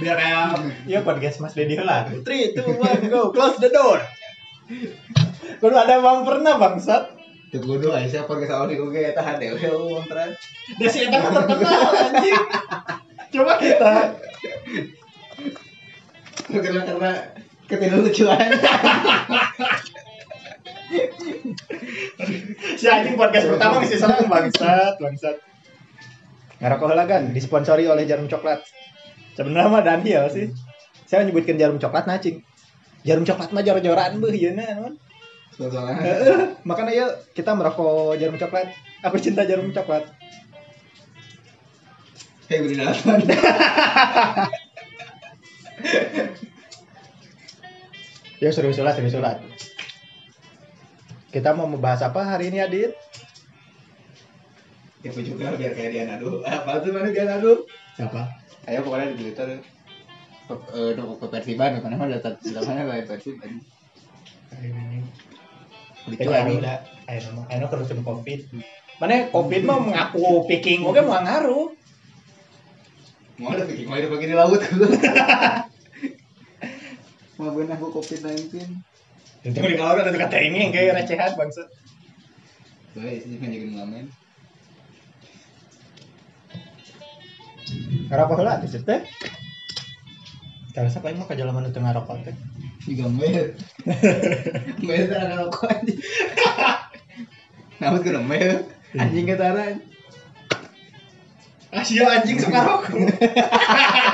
Biar kayak ya podcast Mas Dedi lah. 3 2 1 go close the door. Kudu ada bumperna bangsat. Tuh kudu Aisyah podcast awal di gue tahan deh, udah uang terang. Desi eta mah terkenal anjing. Coba kita Karena karena ketidur lucuan. si anjing podcast pertama mesti seneng bangsat, bangsat. Ngerokok lah kan, disponsori oleh jarum coklat. Sebenarnya mah Daniel sih. Saya menyebutkan jarum coklat nacing. Jarum coklat mah jor-joran beuh yeuna Heeh, Makanya yuk kita merokok jarum coklat. Aku cinta jarum coklat. kayak beri. Ya serius lah, serius lah. Kita mau membahas apa hari ini Adit? Gue juga biar kayak dia nadu. Apa tuh mana dia nadu? Siapa? Ayo pokoknya di Twitter. Eh, untuk ke Persiban, mana mah data mana kayak Persiban. Ayo ani. udah, ayo ngomong, ayo kerusun covid. Mana covid mah mengaku picking, oke mau ngaruh. Mau ada bikin mau ada pagi di laut. Mau benar aku covid 19. Itu di kalau kan ada kata ini kayak recehan bangsa. Baik, sih kan jadi ngamen. Ngerokok lah di situ. Kalau siapa yang mau ke jalan mana tengah rokok teh? Juga mel. Mel tak ada rokok aja. Nama tuh mel. Anjing ketaran. Asia anjing suka rokok.